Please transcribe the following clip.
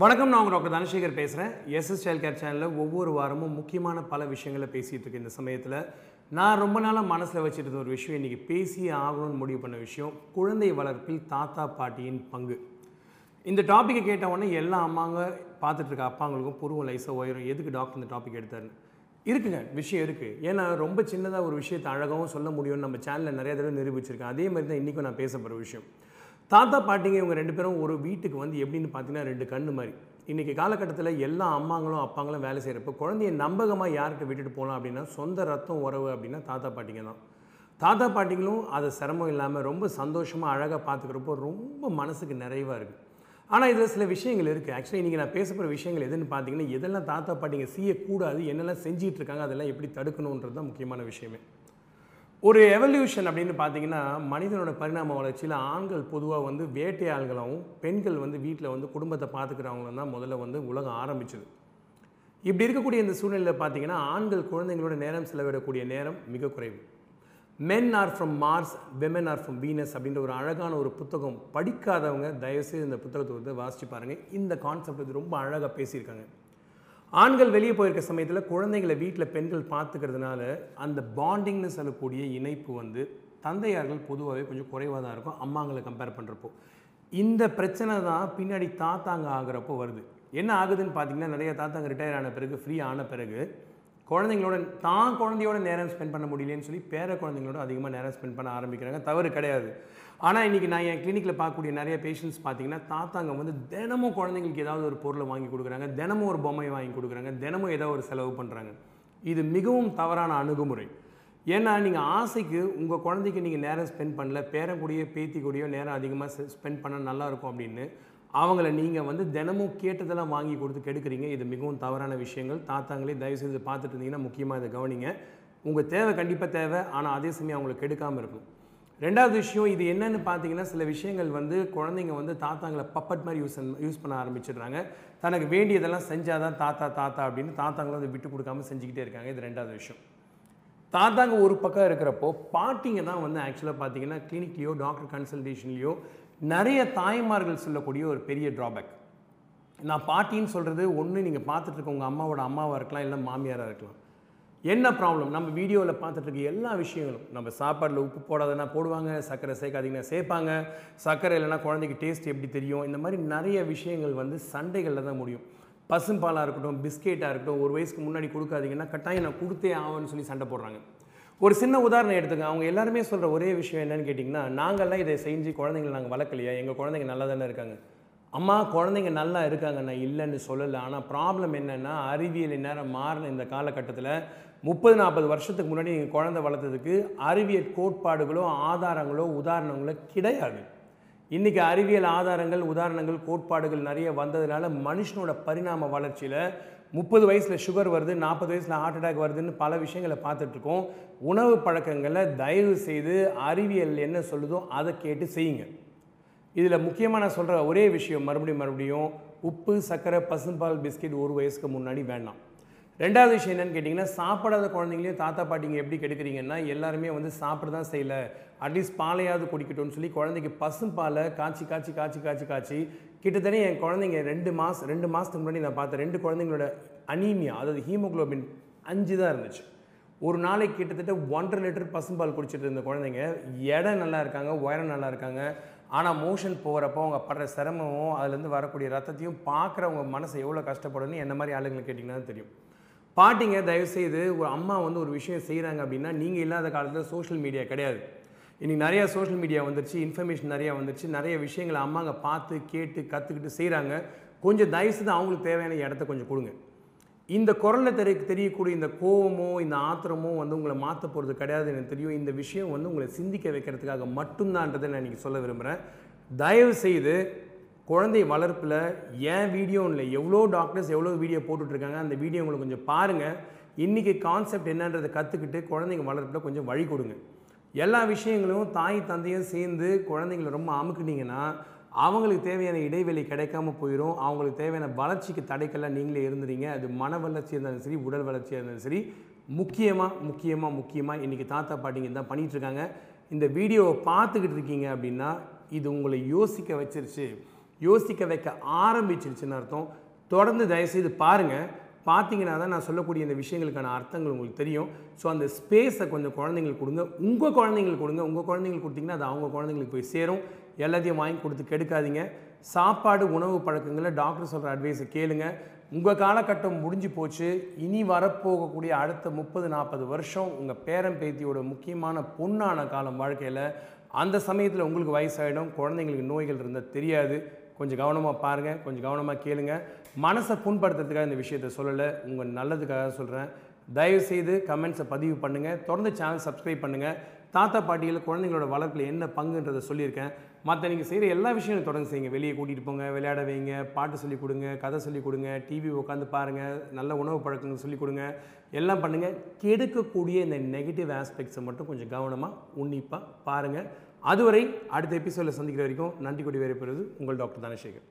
வணக்கம் நான் உங்கள் டாக்டர் தனசேகர் பேசுகிறேன் எஸ்எஸ் சைல்ட் கேர் சேனலில் ஒவ்வொரு வாரமும் முக்கியமான பல விஷயங்களை பேசிகிட்டு இருக்கு இந்த சமயத்தில். நான் ரொம்ப நாளாக மனசில் வச்சுட்டு இருந்த ஒரு விஷயம் இன்றைக்கி பேசி ஆகணும்னு முடிவு பண்ண விஷயம் குழந்தை வளர்ப்பில் தாத்தா பாட்டியின் பங்கு. இந்த டாப்பிக்கை கேட்டவுடனே எல்லா அம்மாங்க பார்த்துட்டு இருக்க அப்பாங்களுக்கும் புருவம் லைஸாக உயரும். எதுக்கு டாக்டர் இந்த டாபிக் எடுத்தாருன்னு? இருக்குங்க விஷயம் இருக்குது ஏன்னா ரொம்ப சின்னதாக ஒரு விஷயத்தை அழகாகவும் சொல்ல முடியும்னு நம்ம சேனலில் நிறைய தடவை நிரூபிச்சிருக்கேன். அதே மாதிரி தான் இன்றைக்கும் நான் பேச போகிற விஷயம். தாத்தா பாட்டிங்க இவங்க ரெண்டு பேரும் ஒரு வீட்டுக்கு வந்து எப்படின்னு பார்த்தீங்கன்னா ரெண்டு கண்ணு மாதிரி. இன்றைக்கி காலகட்டத்தில் எல்லா அம்மாங்களும் அப்பாங்களும் வேலை செய்கிறப்ப குழந்தைய நம்பகமாக யார்கிட்ட விட்டுட்டு போகலாம் அப்படின்னா சொந்த ரத்தம் உறவு அப்படின்னா தாத்தா பாட்டிங்க தான். தாத்தா பாட்டிங்களும் அது சிரமம் இல்லாமல் ரொம்ப சந்தோஷமாக அழகாக பார்த்துக்கிறப்போ ரொம்ப மனசுக்கு நிறைவாக இருக்குது ஆனால் இதில் சில விஷயங்கள் இருக்குது ஆக்சுவலி இன்றைக்கி நான் பேச போகிற விஷயங்கள் எதுன்னு பார்த்தீங்கன்னா எதெல்லாம் தாத்தா பாட்டிங்க செய்யக்கூடாது என்னெல்லாம் செஞ்சிகிட்ருக்காங்க அதெல்லாம் எப்படி தடுக்கணுன்றது தான் முக்கியமான விஷயமே. ஒரு எவல்யூஷன் அப்படின்னு பார்த்தீங்கன்னா மனிதனோட பரிணாம வளர்ச்சியில் ஆண்கள் பொதுவாக வந்து வேட்டையாள்களாகவும் பெண்கள் வந்து வீட்டில் வந்து குடும்பத்தை பார்த்துக்கிறவங்களும் தான் முதல்ல வந்து உலகம் ஆரம்பிச்சது. இப்படி இருக்கக்கூடிய இந்த சூழ்நிலையில் பார்த்தீங்கன்னா ஆண்கள் குழந்தைங்களோட நேரம் செலவிடக்கூடிய நேரம் மிக குறைவு. Men are from Mars women are from Venus அப்படின்ற ஒரு அழகான ஒரு புத்தகம் படிக்காதவங்க தயவுசெய்து இந்த புத்தகத்தை வந்து வாசிச்சு பாருங்கள் இந்த கான்செப்ட் இது ரொம்ப அழகாக பேசியிருக்காங்க. ஆண்கள் வெளியே போயிருக்க சமயத்தில் குழந்தைகளை வீட்டில் பெண்கள் பார்த்துக்கிறதுனால அந்த பாண்டிங்னு சொல்லக்கூடிய இணைப்பு வந்து தந்தையார்கள் பொதுவாகவே கொஞ்சம் குறைவாக தான் இருக்கும். அம்மாங்களை கம்பேர் பண்ணுறப்போ இந்த பிரச்சனை தான் பின்னாடி தாத்தாங்க ஆகுறப்போ வருது. என்ன ஆகுதுன்னு பார்த்தீங்கன்னா நிறைய தாத்தாங்க ரிட்டையர் ஆன பிறகு ஃப்ரீ ஆன பிறகு குழந்தைங்களோட தான் குழந்தையோட நேரம் ஸ்பெண்ட் பண்ண முடியலன்னு சொல்லி பேர குழந்தைங்களோட அதிகமாக நேரம் ஸ்பெண்ட் பண்ண ஆரம்பிக்கிறாங்க. தவறு கிடையாது. ஆனால் இன்றைக்கி நான் என் கிளினிக்கில் பார்க்கக்கூடிய நிறைய பேஷண்ட்ஸ் பார்த்தீங்கன்னா தாத்தாங்க வந்து தினமும் குழந்தைங்களுக்கு ஏதாவது ஒரு பொருளை வாங்கி கொடுக்குறாங்க. தினமும் ஒரு பொம்மையை வாங்கி கொடுக்குறாங்க. தினமும் ஏதோ ஒரு செலவு பண்ணுறாங்க இது மிகவும் தவறான அணுகுமுறை. ஏன்னா நீங்கள் ஆசைக்கு உங்கள் குழந்தைக்கு நீங்கள் நேரம் ஸ்பெண்ட் பண்ணல பேரன் கூடயோ பேத்தி கூடயோ நேரம் அதிகமாக ஸ்பெண்ட் பண்ணால் நல்லாயிருக்கும் அப்படின்னு அவங்கள நீங்கள் வந்து தினமும் கேட்டதெல்லாம் வாங்கி கொடுத்து கெடுக்குறீங்க. இது மிகவும் தவறான விஷயங்கள். தாத்தாங்களே தயவுசெய்து பார்த்துட்டு இருந்தீங்கன்னா முக்கியமாக இதை கவனிங்க. உங்கள் தேவை கண்டிப்பாக தேவை. ஆனால் அதே சமயம் அவங்களுக்கு கெடுக்காமல் இருக்கும் ரெண்டாவது விஷயம் இது என்னன்னு பார்த்தீங்கன்னா சில விஷயங்கள் வந்து குழந்தைங்க வந்து தாத்தாங்களை பப்பட் மாதிரி யூஸ் யூஸ் பண்ண ஆரம்பிச்சிடுறாங்க. தனக்கு வேண்டியதெல்லாம் செஞ்சாதான் தாத்தா தாத்தா அப்படின்னு தாத்தாங்களும் அதை விட்டு கொடுக்காம செஞ்சுக்கிட்டே இருக்காங்க. இது ரெண்டாவது விஷயம். தாத்தாங்க ஒரு பக்கம் இருக்கிறப்போ பாட்டிங்க தான் வந்து ஆக்சுவலாக பார்த்தீங்கன்னா கிளினிக்லேயோ டாக்டர் கன்சல்டேஷன்லேயோ நிறைய தாய்மார்கள் சொல்லக்கூடிய ஒரு பெரிய ட்ராபேக் நான் பாட்டின்னு சொல்கிறது ஒன்று நீங்கள் பார்த்துட்டு இருக்க உங்கள் அம்மாவோட அம்மாவாக இருக்கலாம் இல்லை மாமியாராக இருக்கலாம். என்ன ப்ராப்ளம் நம்ம வீடியோவில் பார்த்துட்டு இருக்க எல்லா விஷயங்களும். நம்ம சாப்பாடில் உப்பு போடாதனா போடுவாங்க சர்க்கரை சேர்க்காதீங்கன்னா சேர்ப்பாங்க சர்க்கரை இல்லைன்னா குழந்தைக்கு டேஸ்ட் எப்படி தெரியும்? இந்த மாதிரி நிறைய விஷயங்கள் வந்து சண்டைகளில் தான் முடியும். பசும்பாலாக இருக்கட்டும் பிஸ்கெட்டாக இருக்கட்டும் ஒரு வயசுக்கு முன்னாடி கொடுக்காதீங்கன்னா கட்டாயம் நான் கொடுத்தே ஆகும்னு சொல்லி சண்டை போடுறாங்க. ஒரு சின்ன உதாரணம் எடுத்துங்க. அவங்க எல்லாருமே சொல்கிற ஒரே விஷயம் என்னன்னு கேட்டிங்கன்னா நாங்கள்லாம் இதை செஞ்சு குழந்தைங்களை நாங்கள் வளர்க்கலையா? எங்கள் குழந்தைங்க நல்லா தானே இருக்காங்க? அம்மா குழந்தைங்க நல்லா இருக்காங்க நான் இல்லைன்னு சொல்லலை. ஆனால் ப்ராப்ளம் என்னென்னா அறிவியல் நேரம் மாறின இந்த காலகட்டத்தில் முப்பது நாற்பது வருஷத்துக்கு முன்னாடி நீங்கள் குழந்தை வளர்த்ததுக்கு அறிவியல் கோட்பாடுகளோ ஆதாரங்களோ உதாரணங்களோ கிடையாது. இன்றைக்கி அறிவியல் ஆதாரங்கள் உதாரணங்கள் கோட்பாடுகள் நிறைய வந்ததுனால மனுஷனோட பரிணாம வளர்ச்சியில் முப்பது வயசில் சுகர் வருது நாற்பது வயசில் ஹார்ட் அட்டாக் வருதுன்னு பல விஷயங்களை பார்த்துட்ருக்கோம் உணவு பழக்கங்களை தயவு செய்து அறிவியல் என்ன சொல்லுதோ அதை கேட்டு செய்யுங்க. இதில் முக்கியமாக நான் சொல்கிற ஒரே விஷயம் மறுபடியும் மறுபடியும் உப்பு சர்க்கரை பசும்பால் பிஸ்கெட் ஒரு வயசுக்கு முன்னாடி வேண்டாம். ரெண்டாவது விஷயம் என்னன்னு கேட்டிங்கன்னா சாப்பிடாத குழந்தைங்களையும் தாத்தா பாட்டிங்க எப்படி கெடுக்கிறீங்கன்னா எல்லாருமே வந்து சாப்பிட தான் செய்யலை. அட்லீஸ்ட் பாலையாவது குடிக்கட்டும்னு சொல்லி குழந்தைக்கு பசும்பாலை காய்ச்சி காய்ச்சி காய்ச்சி காய்ச்சி காய்ச்சி கிட்டத்தட்ட என் குழந்தைங்க ரெண்டு மாதம் ரெண்டு மாதத்துக்கு முன்னாடி நான் பார்த்தேன் ரெண்டு குழந்தைங்களோட அனீமியா அதாவது ஹீமோகுளோபின் அஞ்சு தான் இருந்துச்சு. ஒரு நாளைக்கு கிட்டத்தட்ட ஒன்றரை லிட்டர் பசும்பால் குடிச்சிட்டு இருந்த குழந்தைங்க எடை நல்லா இருக்காங்க உயரம் நல்லா இருக்காங்க. ஆனால் மோஷன் போகிறப்போ அவங்க படுற சிரமமும் அதுலேருந்து வரக்கூடிய ரத்தத்தையும் பார்க்குறவங்க மனசு எவ்வளோ கஷ்டப்படுன்னு என்ன மாதிரி ஆளுங்களை கேட்டிங்கன்னா தெரியும். பாட்டிங்க தயவுசெய்து ஒரு அம்மா வந்து ஒரு விஷயம் செய்கிறாங்க அப்படின்னா நீங்கள் இல்லாத காலத்தில் சோஷியல் மீடியா கிடையாது. இன்றைக்கி நிறையா சோஷியல் மீடியா வந்துருச்சு இன்ஃபர்மேஷன் நிறையா வந்துருச்சு நிறைய விஷயங்களை அம்மாங்க பார்த்து கேட்டு கற்றுக்கிட்டு செய்கிறாங்க கொஞ்சம் தயவுசெய்து அவங்களுக்கு தேவையான இடத்த கொஞ்சம் கொடுங்க. இந்த குரலில் தெரிய தெரியக்கூடிய இந்த கோவமோ இந்த ஆத்திரமோ வந்து உங்களை மாற்ற போகிறது கிடையாது எனக்கு தெரியும். இந்த விஷயம் வந்து உங்களை சிந்திக்க வைக்கிறதுக்காக மட்டும்தான்றதை நான் இன்றைக்கி சொல்ல விரும்புகிறேன் தயவு செய்து குழந்தை வளர்ப்பில் ஏன் வீடியோ இல்லை எவ்வளோ டாக்டர்ஸ் எவ்வளோ வீடியோ போட்டுட்ருக்காங்க? அந்த வீடியோ உங்களுக்கு கொஞ்சம் பாருங்கள் இன்றைக்கி கான்செப்ட் என்னன்றதை கற்றுக்கிட்டு குழந்தைங்க வளர்ப்பில் கொஞ்சம் வழி கொடுங்க. எல்லா விஷயங்களும் தாய் தந்தையும் சேர்ந்து குழந்தைங்கள ரொம்ப அமுக்குனீங்கன்னா அவங்களுக்கு தேவையான இடைவெளி கிடைக்காம போயிடும் அவங்களுக்கு தேவையான வளர்ச்சிக்கு தடைக்கெல்லாம் நீங்களே இருந்துறீங்க. அது மன வளர்ச்சியாக இருந்தாலும் சரி உடல் வளர்ச்சியாக இருந்தாலும் சரி முக்கியமாக முக்கியமாக முக்கியமாக இன்றைக்கி தாத்தா பாட்டிங்க தான் பண்ணிகிட்ருக்காங்க இந்த வீடியோவை பார்த்துக்கிட்டு இருக்கீங்க அப்படின்னா இது உங்களை யோசிக்க வச்சிருச்சு. யோசிக்க வைக்க ஆரம்பிச்சிருச்சுன்னு அர்த்தம். தொடர்ந்து தயவுசெய்து பாருங்கள் பார்த்தீங்கன்னா தான் நான் சொல்லக்கூடிய இந்த விஷயங்களுக்கான அர்த்தங்கள் உங்களுக்கு தெரியும். ஸோ அந்த ஸ்பேஸை கொஞ்சம் குழந்தைங்களுக்கு கொடுங்க. உங்கள் குழந்தைங்களுக்கு கொடுங்க. உங்கள் குழந்தைங்களுக்கு கொடுத்தீங்கன்னா அது அவங்க குழந்தைங்களுக்கு போய் சேரும். எல்லாத்தையும் வாங்கி கொடுத்து கெடுக்காதீங்க. சாப்பாடு உணவு பழக்கங்களை டாக்டர் சொல்கிற அட்வைஸை கேளுங்க. உங்கள் காலகட்டம் முடிஞ்சு போச்சு. இனி வரப்போகக்கூடிய அடுத்த முப்பது நாற்பது வருஷம் உங்கள் பேரன் பேத்தியோட முக்கியமான பொண்ணான காலம் வாழ்க்கையில் அந்த சமயத்தில் உங்களுக்கு வயசாகிடும் குழந்தைங்களுக்கு நோய்கள் இருந்தால் தெரியாது. கொஞ்சம் கவனமாக பாருங்கள் கொஞ்சம் கவனமாக கேளுங்க. மனசை புண்படுத்துறதுக்காக இந்த விஷயத்தை சொல்லலை. உங்கள் நல்லதுக்காக சொல்கிறேன் தயவுசெய்து கமெண்ட்ஸை பதிவு பண்ணுங்கள் தொடர்ந்து சேனல் சப்ஸ்கிரைப் பண்ணுங்கள் தாத்தா பாட்டியில் குழந்தைங்களோட வளர்ப்பில் என்ன பங்குன்றதை சொல்லியிருக்கேன். மற்ற நீங்கள் செய்கிற எல்லா விஷயங்களும் தொடர்ந்து செய்யுங்க. வெளியே கூட்டிகிட்டு போங்க விளையாட வைங்க பாட்டு சொல்லிக் கொடுங்க கதை சொல்லிக் கொடுங்க டிவி உட்காந்து பாருங்கள் நல்ல உணவு பழக்கங்கள் சொல்லிக் கொடுங்க எல்லாம் பண்ணுங்கள் கெடுக்கக்கூடிய இந்த நெகட்டிவ் ஆஸ்பெக்ட்ஸை மட்டும் கொஞ்சம் கவனமாக உன்னிப்பாக பாருங்கள் அதுவரை அடுத்த எபிசோடில் சந்திக்கிற வரைக்கும் நன்றி கொடி வேறு பெறுவது உங்கள் டாக்டர் தனசேகர்.